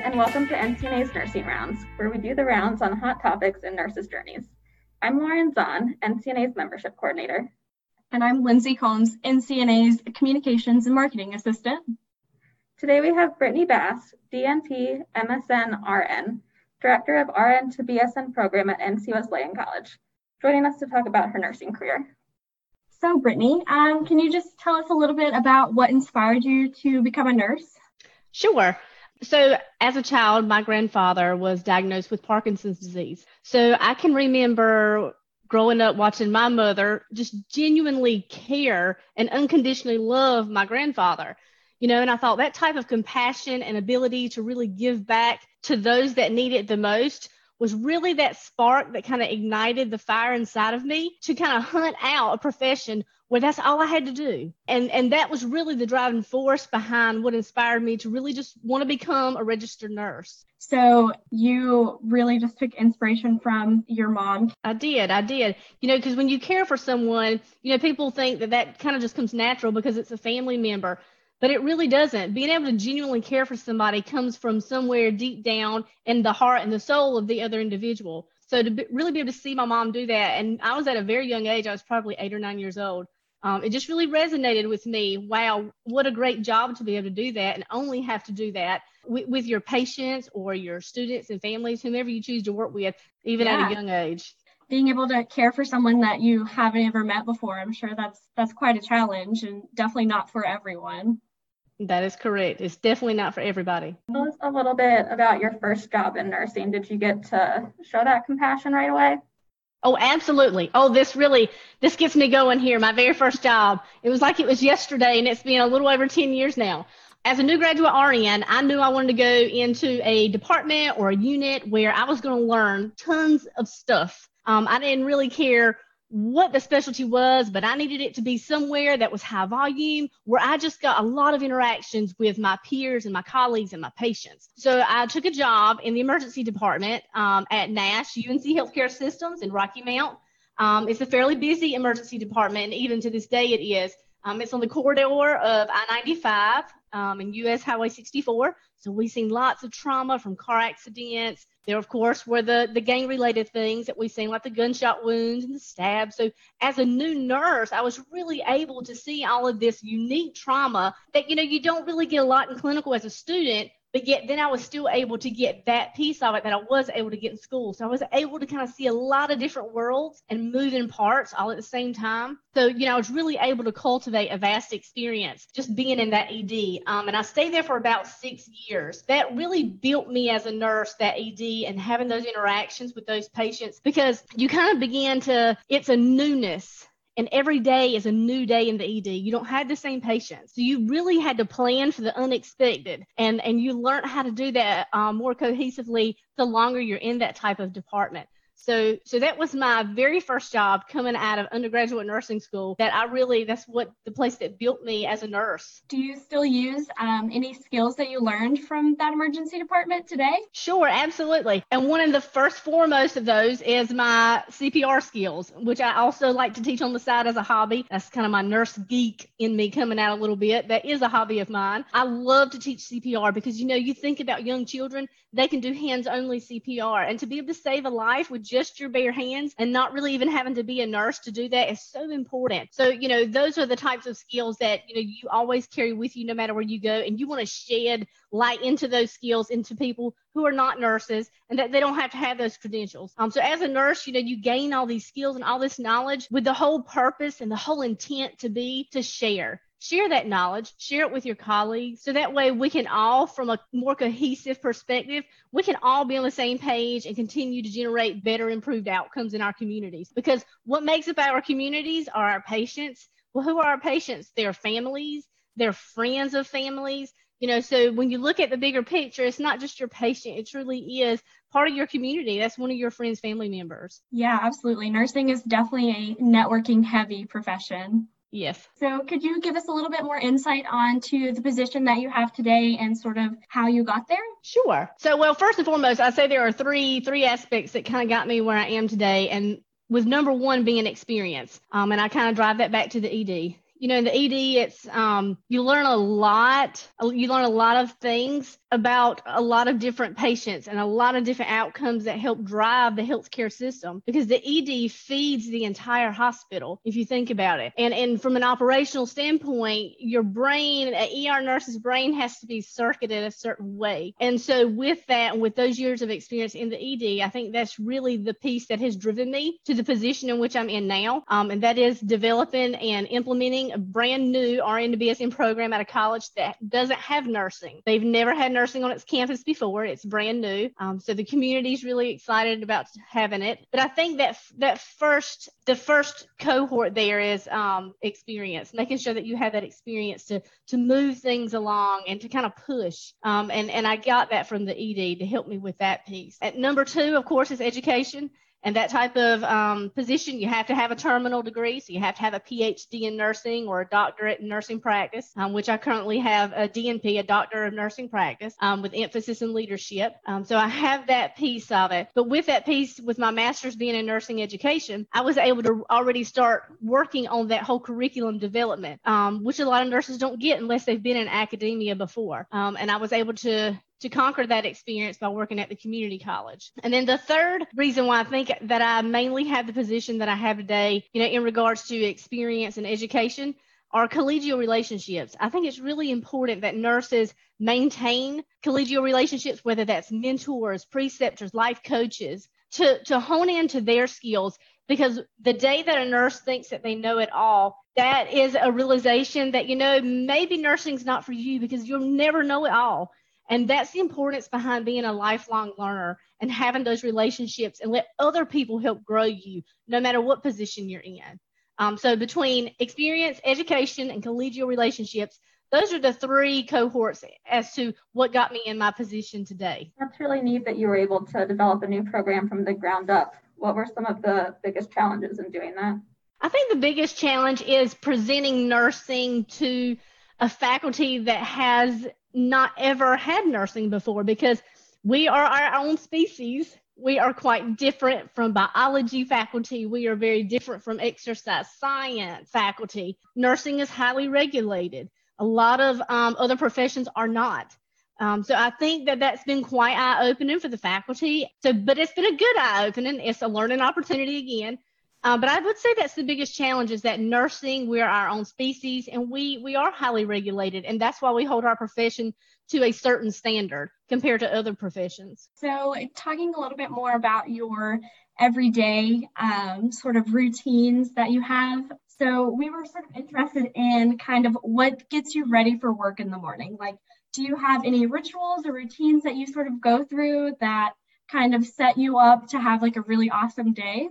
Hi, and welcome to NCNA's Nursing Rounds, where we do the rounds on hot topics in nurses' journeys. I'm Lauren Zahn, NCNA's membership coordinator. And I'm Lindsay Combs, NCNA's Communications and Marketing Assistant. Today we have Brittany Bass, DNP MSN RN, Director of RN to BSN program at NC Wesleyan College, joining us to talk about her nursing career. So, Brittany, um, can you just tell us a little bit about what inspired you to become a nurse? Sure. So, as a child, my grandfather was diagnosed with Parkinson's disease. So, I can remember growing up watching my mother just genuinely care and unconditionally love my grandfather. You know, and I thought that type of compassion and ability to really give back to those that need it the most was really that spark that kind of ignited the fire inside of me to kind of hunt out a profession where that's all I had to do. And and that was really the driving force behind what inspired me to really just want to become a registered nurse. So you really just took inspiration from your mom. I did. I did. You know, because when you care for someone, you know, people think that that kind of just comes natural because it's a family member but it really doesn't. Being able to genuinely care for somebody comes from somewhere deep down in the heart and the soul of the other individual. So to be, really be able to see my mom do that, and I was at a very young age, I was probably eight or nine years old. Um, it just really resonated with me. Wow, what a great job to be able to do that and only have to do that with, with your patients or your students and families, whomever you choose to work with, even yeah. at a young age being able to care for someone that you haven't ever met before i'm sure that's that's quite a challenge and definitely not for everyone that is correct. It's definitely not for everybody. Tell us a little bit about your first job in nursing. Did you get to show that compassion right away? Oh, absolutely. Oh, this really this gets me going here. My very first job. It was like it was yesterday and it's been a little over 10 years now. As a new graduate RN, I knew I wanted to go into a department or a unit where I was going to learn tons of stuff. Um, I didn't really care what the specialty was, but I needed it to be somewhere that was high volume, where I just got a lot of interactions with my peers and my colleagues and my patients. So I took a job in the emergency department um, at Nash UNC Healthcare Systems in Rocky Mount. Um, it's a fairly busy emergency department, and even to this day it is. Um, it's on the corridor of I-95 um, and US Highway 64. So we've seen lots of trauma from car accidents, there, of course, were the, the gang related things that we've seen, like the gunshot wounds and the stabs. So, as a new nurse, I was really able to see all of this unique trauma that, you know, you don't really get a lot in clinical as a student, but yet then I was still able to get that piece of it that I was able to get in school. So I was able to kind of see a lot of different worlds and moving parts all at the same time. So, you know, I was really able to cultivate a vast experience just being in that ED. Um, and I stayed there for about six years. That really built me as a nurse, that ED, and having those interactions with those patients because you kind of began to, it's a newness and every day is a new day in the ED. You don't have the same patients. So you really had to plan for the unexpected and, and you learn how to do that um, more cohesively the longer you're in that type of department. So, so that was my very first job coming out of undergraduate nursing school. That I really, that's what the place that built me as a nurse. Do you still use um, any skills that you learned from that emergency department today? Sure, absolutely. And one of the first foremost of those is my CPR skills, which I also like to teach on the side as a hobby. That's kind of my nurse geek in me coming out a little bit. That is a hobby of mine. I love to teach CPR because you know you think about young children, they can do hands only CPR, and to be able to save a life with just your bare hands and not really even having to be a nurse to do that is so important. So, you know, those are the types of skills that, you know, you always carry with you no matter where you go. And you want to shed light into those skills into people who are not nurses and that they don't have to have those credentials. Um, so as a nurse, you know, you gain all these skills and all this knowledge with the whole purpose and the whole intent to be to share share that knowledge, share it with your colleagues. So that way we can all, from a more cohesive perspective, we can all be on the same page and continue to generate better improved outcomes in our communities. Because what makes up our communities are our patients. Well, who are our patients? They're families, they're friends of families. You know, so when you look at the bigger picture, it's not just your patient, it truly is part of your community. That's one of your friends' family members. Yeah, absolutely. Nursing is definitely a networking heavy profession. Yes. So could you give us a little bit more insight on to the position that you have today and sort of how you got there? Sure. So well, first and foremost, I say there are three three aspects that kind of got me where I am today. And with number one being experience. Um, and I kind of drive that back to the ED you know, in the ED, it's um, you learn a lot. You learn a lot of things about a lot of different patients and a lot of different outcomes that help drive the healthcare system because the ED feeds the entire hospital, if you think about it. And, and from an operational standpoint, your brain, an ER nurse's brain has to be circuited a certain way. And so, with that, with those years of experience in the ED, I think that's really the piece that has driven me to the position in which I'm in now. Um, and that is developing and implementing a brand new RN to BSN program at a college that doesn't have nursing. They've never had nursing on its campus before. It's brand new. Um, so the community is really excited about having it. But I think that that first, the first cohort there is um, experience, making sure that you have that experience to to move things along and to kind of push. Um, and and I got that from the ED to help me with that piece. At number two, of course, is education. And that type of um, position, you have to have a terminal degree. So you have to have a PhD in nursing or a doctorate in nursing practice, um, which I currently have a DNP, a doctor of nursing practice, um, with emphasis in leadership. Um, so I have that piece of it. But with that piece, with my master's being in nursing education, I was able to already start working on that whole curriculum development, um, which a lot of nurses don't get unless they've been in academia before. Um, and I was able to to conquer that experience by working at the community college. And then the third reason why I think that I mainly have the position that I have today, you know, in regards to experience and education are collegial relationships. I think it's really important that nurses maintain collegial relationships, whether that's mentors, preceptors, life coaches, to, to hone into their skills because the day that a nurse thinks that they know it all, that is a realization that, you know, maybe nursing's not for you because you'll never know it all. And that's the importance behind being a lifelong learner and having those relationships and let other people help grow you, no matter what position you're in. Um, so between experience, education, and collegial relationships, those are the three cohorts as to what got me in my position today. That's really neat that you were able to develop a new program from the ground up. What were some of the biggest challenges in doing that? I think the biggest challenge is presenting nursing to a faculty that has not ever had nursing before because we are our own species. We are quite different from biology faculty. We are very different from exercise science faculty. Nursing is highly regulated. A lot of um, other professions are not. Um, so I think that that's been quite eye opening for the faculty. So, but it's been a good eye opening. It's a learning opportunity again. Uh, but I would say that's the biggest challenge is that nursing, we're our own species and we, we are highly regulated. And that's why we hold our profession to a certain standard compared to other professions. So, talking a little bit more about your everyday um, sort of routines that you have. So, we were sort of interested in kind of what gets you ready for work in the morning. Like, do you have any rituals or routines that you sort of go through that kind of set you up to have like a really awesome day?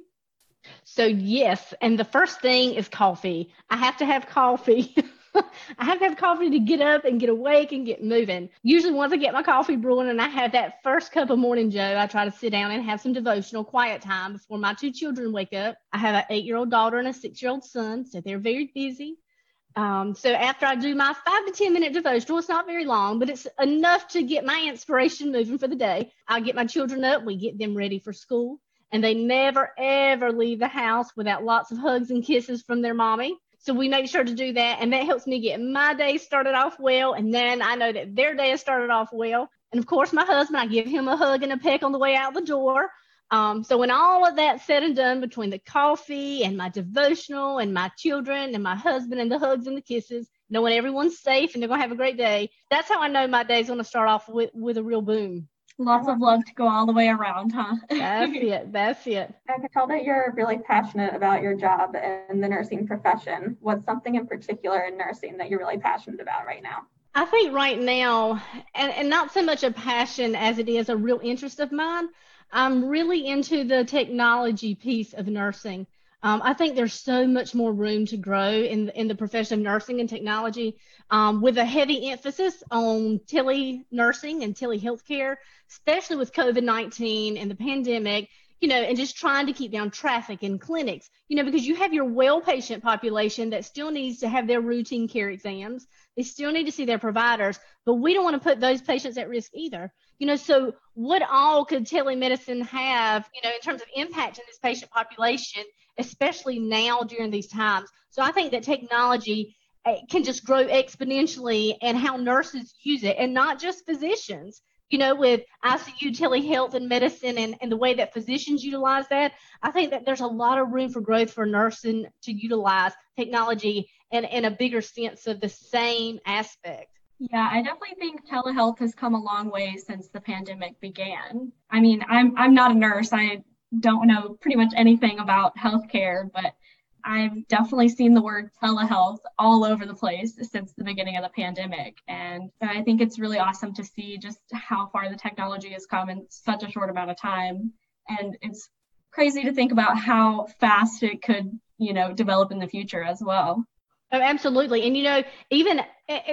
So, yes. And the first thing is coffee. I have to have coffee. I have to have coffee to get up and get awake and get moving. Usually, once I get my coffee brewing and I have that first cup of morning joe, I try to sit down and have some devotional quiet time before my two children wake up. I have an eight year old daughter and a six year old son, so they're very busy. Um, so after I do my five to 10 minute devotional, it's not very long, but it's enough to get my inspiration moving for the day. I get my children up, we get them ready for school and they never ever leave the house without lots of hugs and kisses from their mommy. So we make sure to do that, and that helps me get my day started off well, and then I know that their day has started off well. And of course, my husband, I give him a hug and a peck on the way out the door. Um, so when all of that's said and done, between the coffee and my devotional and my children and my husband and the hugs and the kisses, knowing everyone's safe and they're gonna have a great day, that's how I know my day's gonna start off with with a real boom. Lots of love to go all the way around, huh? That's it. That's it. I can tell that you're really passionate about your job and the nursing profession. What's something in particular in nursing that you're really passionate about right now? I think right now, and, and not so much a passion as it is a real interest of mine, I'm really into the technology piece of nursing. Um, I think there's so much more room to grow in, in the profession of nursing and technology um, with a heavy emphasis on tele nursing and tele healthcare, especially with COVID 19 and the pandemic, you know, and just trying to keep down traffic in clinics, you know, because you have your well patient population that still needs to have their routine care exams. They still need to see their providers, but we don't want to put those patients at risk either. You know, so what all could telemedicine have, you know, in terms of impact in this patient population especially now during these times. So I think that technology eh, can just grow exponentially and how nurses use it and not just physicians you know, with ICU telehealth and medicine and, and the way that physicians utilize that, I think that there's a lot of room for growth for nursing to utilize technology and in a bigger sense of the same aspect. Yeah, I definitely think telehealth has come a long way since the pandemic began. I mean, I'm I'm not a nurse. I don't know pretty much anything about healthcare, but I've definitely seen the word telehealth all over the place since the beginning of the pandemic. And I think it's really awesome to see just how far the technology has come in such a short amount of time. And it's crazy to think about how fast it could, you know, develop in the future as well. Oh, absolutely. And, you know, even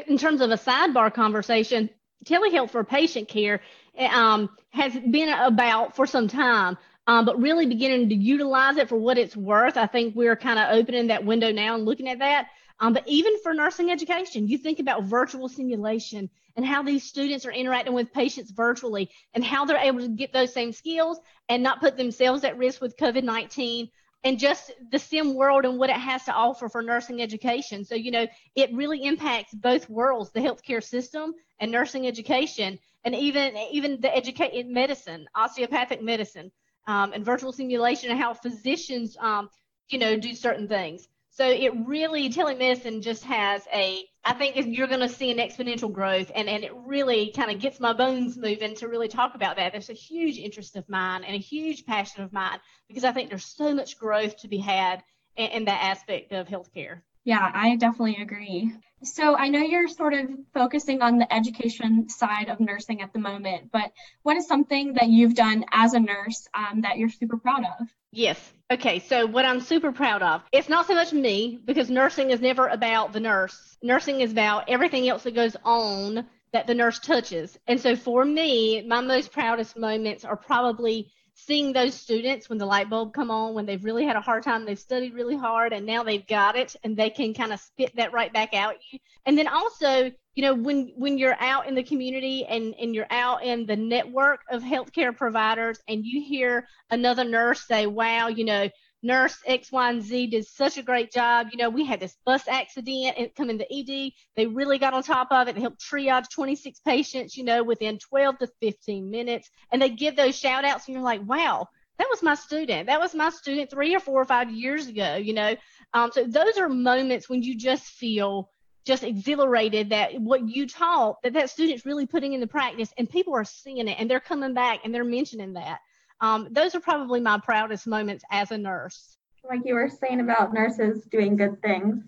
in terms of a sidebar conversation, telehealth for patient care um, has been about for some time um, but really beginning to utilize it for what it's worth. I think we're kind of opening that window now and looking at that. Um, but even for nursing education, you think about virtual simulation and how these students are interacting with patients virtually and how they're able to get those same skills and not put themselves at risk with COVID 19 and just the sim world and what it has to offer for nursing education. So, you know, it really impacts both worlds, the healthcare system and nursing education, and even even the educated medicine, osteopathic medicine um, and virtual simulation and how physicians, um, you know, do certain things. So it really, telemedicine just has a, I think you're going to see an exponential growth and, and it really kind of gets my bones moving to really talk about that. There's a huge interest of mine and a huge passion of mine because I think there's so much growth to be had in, in that aspect of healthcare. Yeah, I definitely agree. So I know you're sort of focusing on the education side of nursing at the moment, but what is something that you've done as a nurse um, that you're super proud of? Yes. Okay. So what I'm super proud of, it's not so much me because nursing is never about the nurse. Nursing is about everything else that goes on that the nurse touches. And so for me, my most proudest moments are probably seeing those students when the light bulb come on when they've really had a hard time they've studied really hard and now they've got it and they can kind of spit that right back out you. And then also you know when when you're out in the community and and you're out in the network of healthcare providers and you hear another nurse say wow you know nurse X, Y, and Z did such a great job. You know, we had this bus accident and come in the ED. They really got on top of it and helped triage 26 patients, you know, within 12 to 15 minutes. And they give those shout outs and you're like, wow, that was my student. That was my student three or four or five years ago, you know. Um, so those are moments when you just feel just exhilarated that what you taught that that student's really putting into practice and people are seeing it and they're coming back and they're mentioning that um, those are probably my proudest moments as a nurse. Like you were saying about nurses doing good things,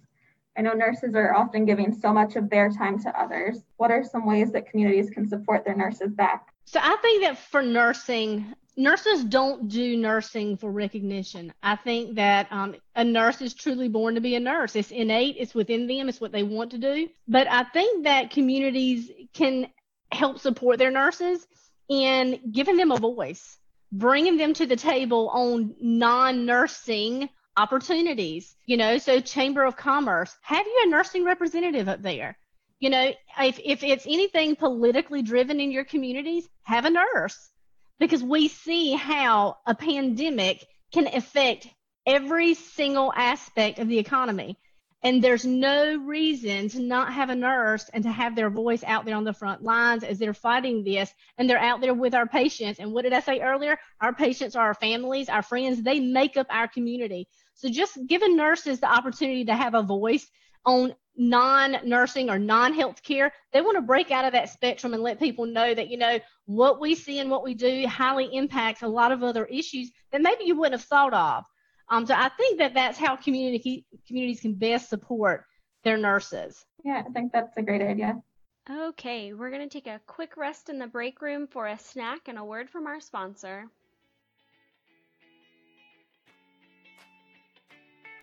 I know nurses are often giving so much of their time to others. What are some ways that communities can support their nurses back? So I think that for nursing, nurses don't do nursing for recognition. I think that um, a nurse is truly born to be a nurse. It's innate, it's within them, it's what they want to do. But I think that communities can help support their nurses in giving them a voice bringing them to the table on non-nursing opportunities you know so chamber of commerce have you a nursing representative up there? You know if, if it's anything politically driven in your communities have a nurse because we see how a pandemic can affect every single aspect of the economy and there's no reason to not have a nurse and to have their voice out there on the front lines as they're fighting this. And they're out there with our patients. And what did I say earlier? Our patients are our families, our friends. They make up our community. So just giving nurses the opportunity to have a voice on non-nursing or non-health care, they want to break out of that spectrum and let people know that, you know, what we see and what we do highly impacts a lot of other issues that maybe you wouldn't have thought of. Um, so I think that that's how community communities can best support their nurses. Yeah, I think that's a great idea. Okay, we're going to take a quick rest in the break room for a snack and a word from our sponsor.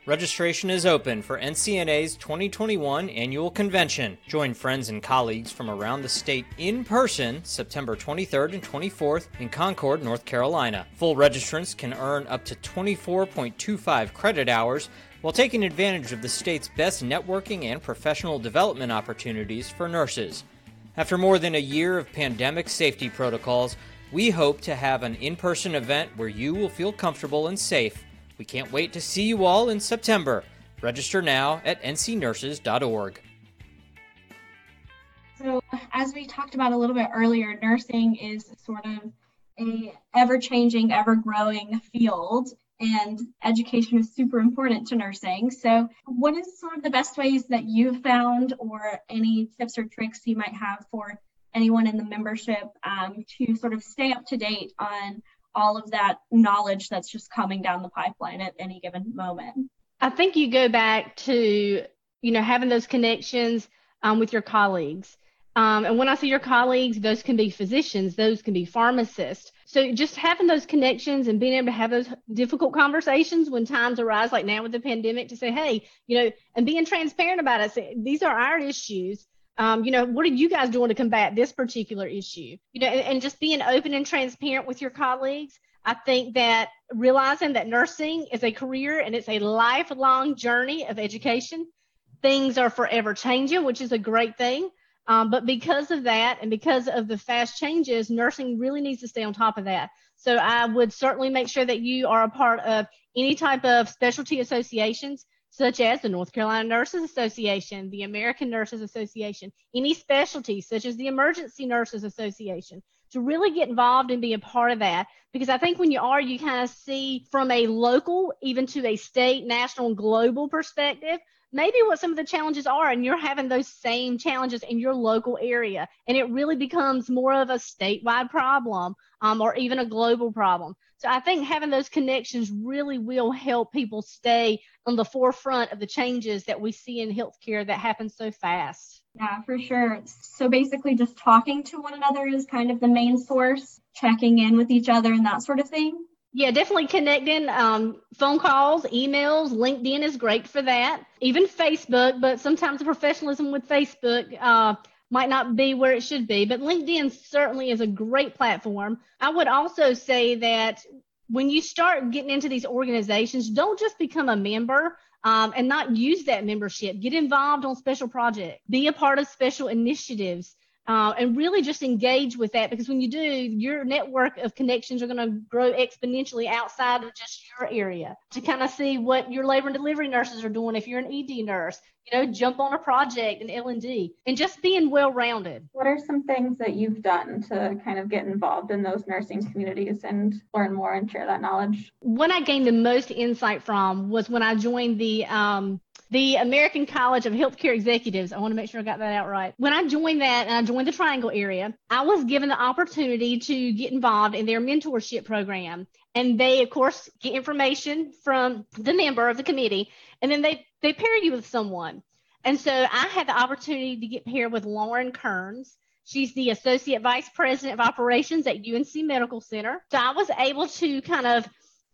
Registration is open for NCNA's 2021 annual convention. Join friends and colleagues from around the state in person September 23rd and 24th in Concord, North Carolina. Full registrants can earn up to 24.25 credit hours while taking advantage of the state's best networking and professional development opportunities for nurses. After more than a year of pandemic safety protocols, we hope to have an in person event where you will feel comfortable and safe we can't wait to see you all in September. Register now at ncnurses.org. So, as we talked about a little bit earlier, nursing is sort of a ever-changing, ever-growing field, and education is super important to nursing. So, what is sort of the best ways that you've found, or any tips or tricks you might have for anyone in the membership um, to sort of stay up to date on all of that knowledge that's just coming down the pipeline at any given moment? I think you go back to, you know, having those connections um, with your colleagues. Um, and when I say your colleagues, those can be physicians, those can be pharmacists. So just having those connections and being able to have those difficult conversations when times arise, like now with the pandemic, to say, hey, you know, and being transparent about it. Say, These are our issues. Um, you know, what are you guys doing to combat this particular issue? You know, and, and just being open and transparent with your colleagues. I think that realizing that nursing is a career and it's a lifelong journey of education. Things are forever changing, which is a great thing. Um, but because of that and because of the fast changes, nursing really needs to stay on top of that. So I would certainly make sure that you are a part of any type of specialty associations, such as the North Carolina Nurses Association, the American Nurses Association, any specialties, such as the Emergency Nurses Association, to really get involved and be a part of that. Because I think when you are, you kind of see from a local, even to a state, national, and global perspective, maybe what some of the challenges are and you're having those same challenges in your local area and it really becomes more of a statewide problem um, or even a global problem. So i think having those connections really will help people stay on the forefront of the changes that we see in healthcare that happen so fast. Yeah for sure. So basically just talking to one another is kind of the main source checking in with each other and that sort of thing yeah, definitely connecting. Um, phone calls, emails, LinkedIn is great for that. Even Facebook, but sometimes the professionalism with Facebook uh, might not be where it should be. But LinkedIn certainly is a great platform. I would also say that when you start getting into these organizations, don't just become a member. Um, and not use that membership. Get involved on special projects. Be a part of special initiatives uh, and really just engage with that because when you do, your network of connections are going to grow exponentially outside of just your area to kind of see what your labor and delivery nurses are doing. If you're an ED nurse, you know, jump on a project in L&D and just being well-rounded. What are some things that you've done to kind of get involved in those nursing communities and learn more and share that knowledge? What I gained the most insight from was when I joined the um, the American College of Healthcare Executives. I want to make sure I got that out right. When I joined that and I joined the Triangle area, I was given the opportunity to get involved in their mentorship program. And they, of course, get information from the member of the committee, and then they, they pair you with someone. And so I had the opportunity to get paired with Lauren Kearns. She's the Associate Vice President of Operations at UNC Medical Center. So I was able to kind of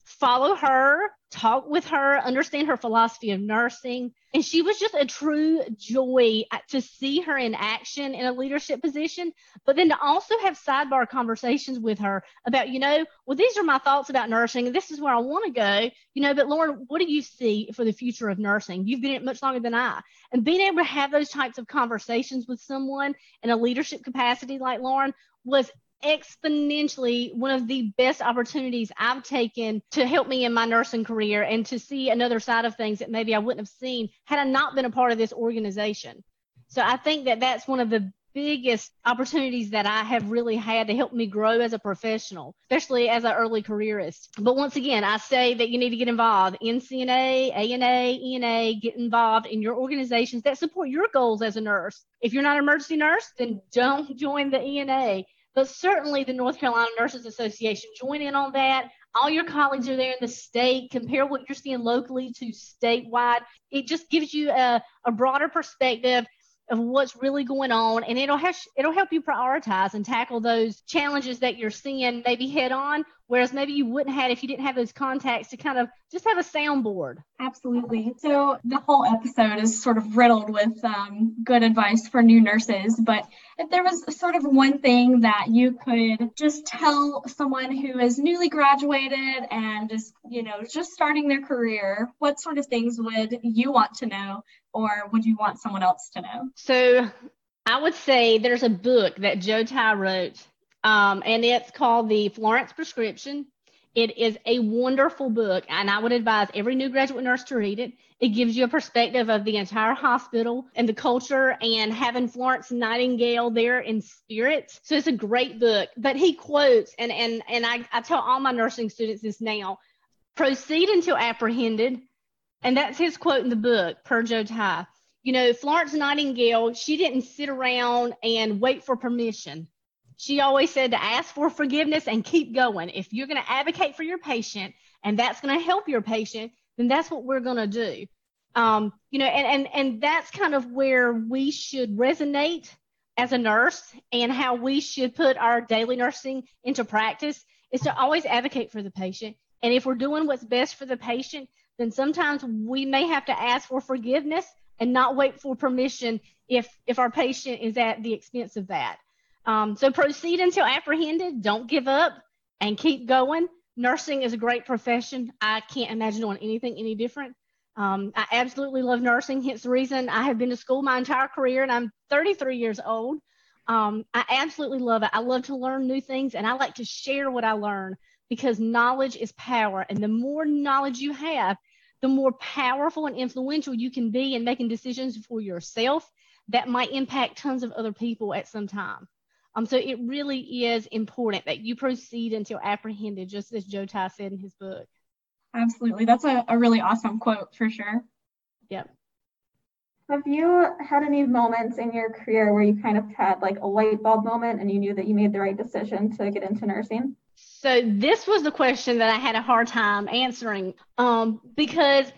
follow her, talk with her, understand her philosophy of nursing. And she was just a true joy to see her in action in a leadership position, but then to also have sidebar conversations with her about, you know, well, these are my thoughts about nursing, and this is where I want to go, you know, but Lauren, what do you see for the future of nursing? You've been in it much longer than I. And being able to have those types of conversations with someone in a leadership capacity like Lauren was exponentially one of the best opportunities I've taken to help me in my nursing career and to see another side of things that maybe I wouldn't have seen had I not been a part of this organization. So I think that that's one of the biggest opportunities that I have really had to help me grow as a professional, especially as an early careerist. But once again, I say that you need to get involved. NCNA, ANA, ENA, get involved in your organizations that support your goals as a nurse. If you're not an emergency nurse, then don't join the ENA but certainly the North Carolina Nurses Association. Join in on that. All your colleagues are there in the state. Compare what you're seeing locally to statewide. It just gives you a, a broader perspective of what's really going on and it'll have, it'll help you prioritize and tackle those challenges that you're seeing maybe head on whereas maybe you wouldn't have if you didn't have those contacts to kind of just have a soundboard. Absolutely. So the whole episode is sort of riddled with um, good advice for new nurses but if there was sort of one thing that you could just tell someone who is newly graduated and just you know just starting their career what sort of things would you want to know or would you want someone else to know? So I would say there's a book that Joe Tye wrote, um, and it's called The Florence Prescription. It is a wonderful book, and I would advise every new graduate nurse to read it. It gives you a perspective of the entire hospital and the culture and having Florence Nightingale there in spirit. So it's a great book. But he quotes, and and and I, I tell all my nursing students this now, proceed until apprehended. And that's his quote in the book, per Joe Tye. You know, Florence Nightingale, she didn't sit around and wait for permission she always said to ask for forgiveness and keep going. If you're going to advocate for your patient and that's going to help your patient, then that's what we're going to do. Um, you know, and, and, and that's kind of where we should resonate as a nurse and how we should put our daily nursing into practice is to always advocate for the patient. And if we're doing what's best for the patient, then sometimes we may have to ask for forgiveness and not wait for permission if if our patient is at the expense of that. Um, so proceed until apprehended. Don't give up and keep going. Nursing is a great profession. I can't imagine doing anything any different. Um, I absolutely love nursing. Hence the reason I have been to school my entire career and I'm 33 years old. Um, I absolutely love it. I love to learn new things and I like to share what I learn because knowledge is power. And the more knowledge you have, the more powerful and influential you can be in making decisions for yourself that might impact tons of other people at some time. Um, so it really is important that you proceed until apprehended, just as Joe Tye said in his book. Absolutely. That's a, a really awesome quote for sure. Yep. Have you had any moments in your career where you kind of had like a light bulb moment and you knew that you made the right decision to get into nursing? So this was the question that I had a hard time answering um, because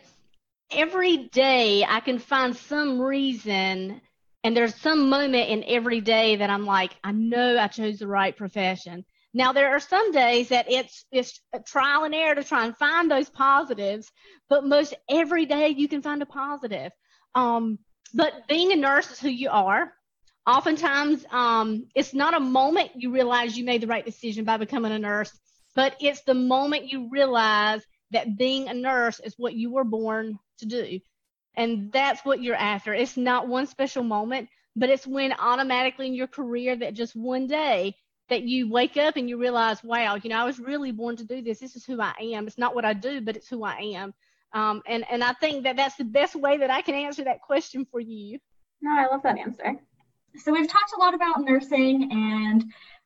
every day I can find some reason and there's some moment in every day that I'm like, I know I chose the right profession. Now there are some days that it's it's trial and error to try and find those positives, but most every day you can find a positive. Um, but being a nurse is who you are. Oftentimes, um, it's not a moment you realize you made the right decision by becoming a nurse, but it's the moment you realize that being a nurse is what you were born to do. And that's what you're after. It's not one special moment, but it's when automatically in your career that just one day that you wake up and you realize, wow, you know, I was really born to do this. This is who I am. It's not what I do, but it's who I am. Um, and, and I think that that's the best way that I can answer that question for you. No, I love that answer. So we've talked a lot about nursing and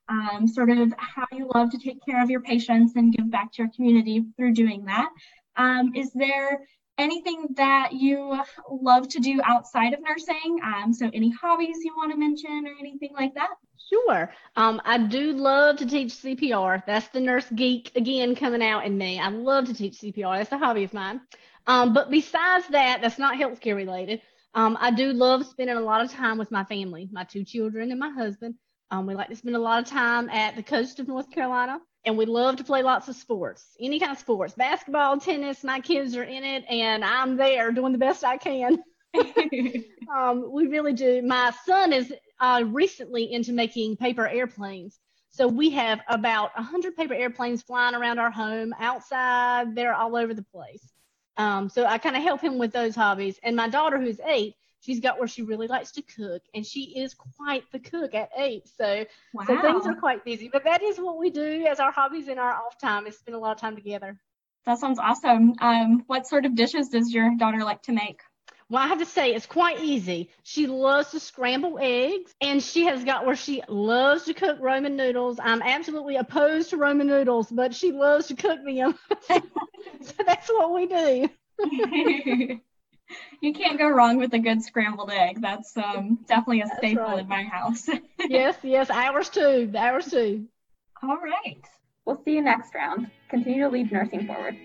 um, sort of how you love to take care of your patients and give back to your community through doing that. Um, is there anything that you love to do outside of nursing? Um, so, any hobbies you want to mention or anything like that? Sure. Um, I do love to teach CPR. That's the nurse geek again coming out in me. I love to teach CPR. That's a hobby of mine. Um, but besides that, that's not healthcare related. Um, I do love spending a lot of time with my family, my two children and my husband. Um, we like to spend a lot of time at the coast of North Carolina and we love to play lots of sports, any kind of sports, basketball, tennis. My kids are in it, and I'm there doing the best I can. um, we really do. My son is uh, recently into making paper airplanes. So we have about 100 paper airplanes flying around our home, outside, they're all over the place. Um, so I kind of help him with those hobbies. And my daughter, who's eight, she's got where she really likes to cook and she is quite the cook at eight so wow. so things are quite busy but that is what we do as our hobbies in our off time is spend a lot of time together that sounds awesome um, what sort of dishes does your daughter like to make well, I have to say it's quite easy. She loves to scramble eggs, and she has got where she loves to cook Roman noodles. I'm absolutely opposed to Roman noodles, but she loves to cook them. so that's what we do. you can't go wrong with a good scrambled egg. That's um, definitely a staple right. in my house. yes, yes, ours too. Ours too. All right. We'll see you next round. Continue to lead nursing forward.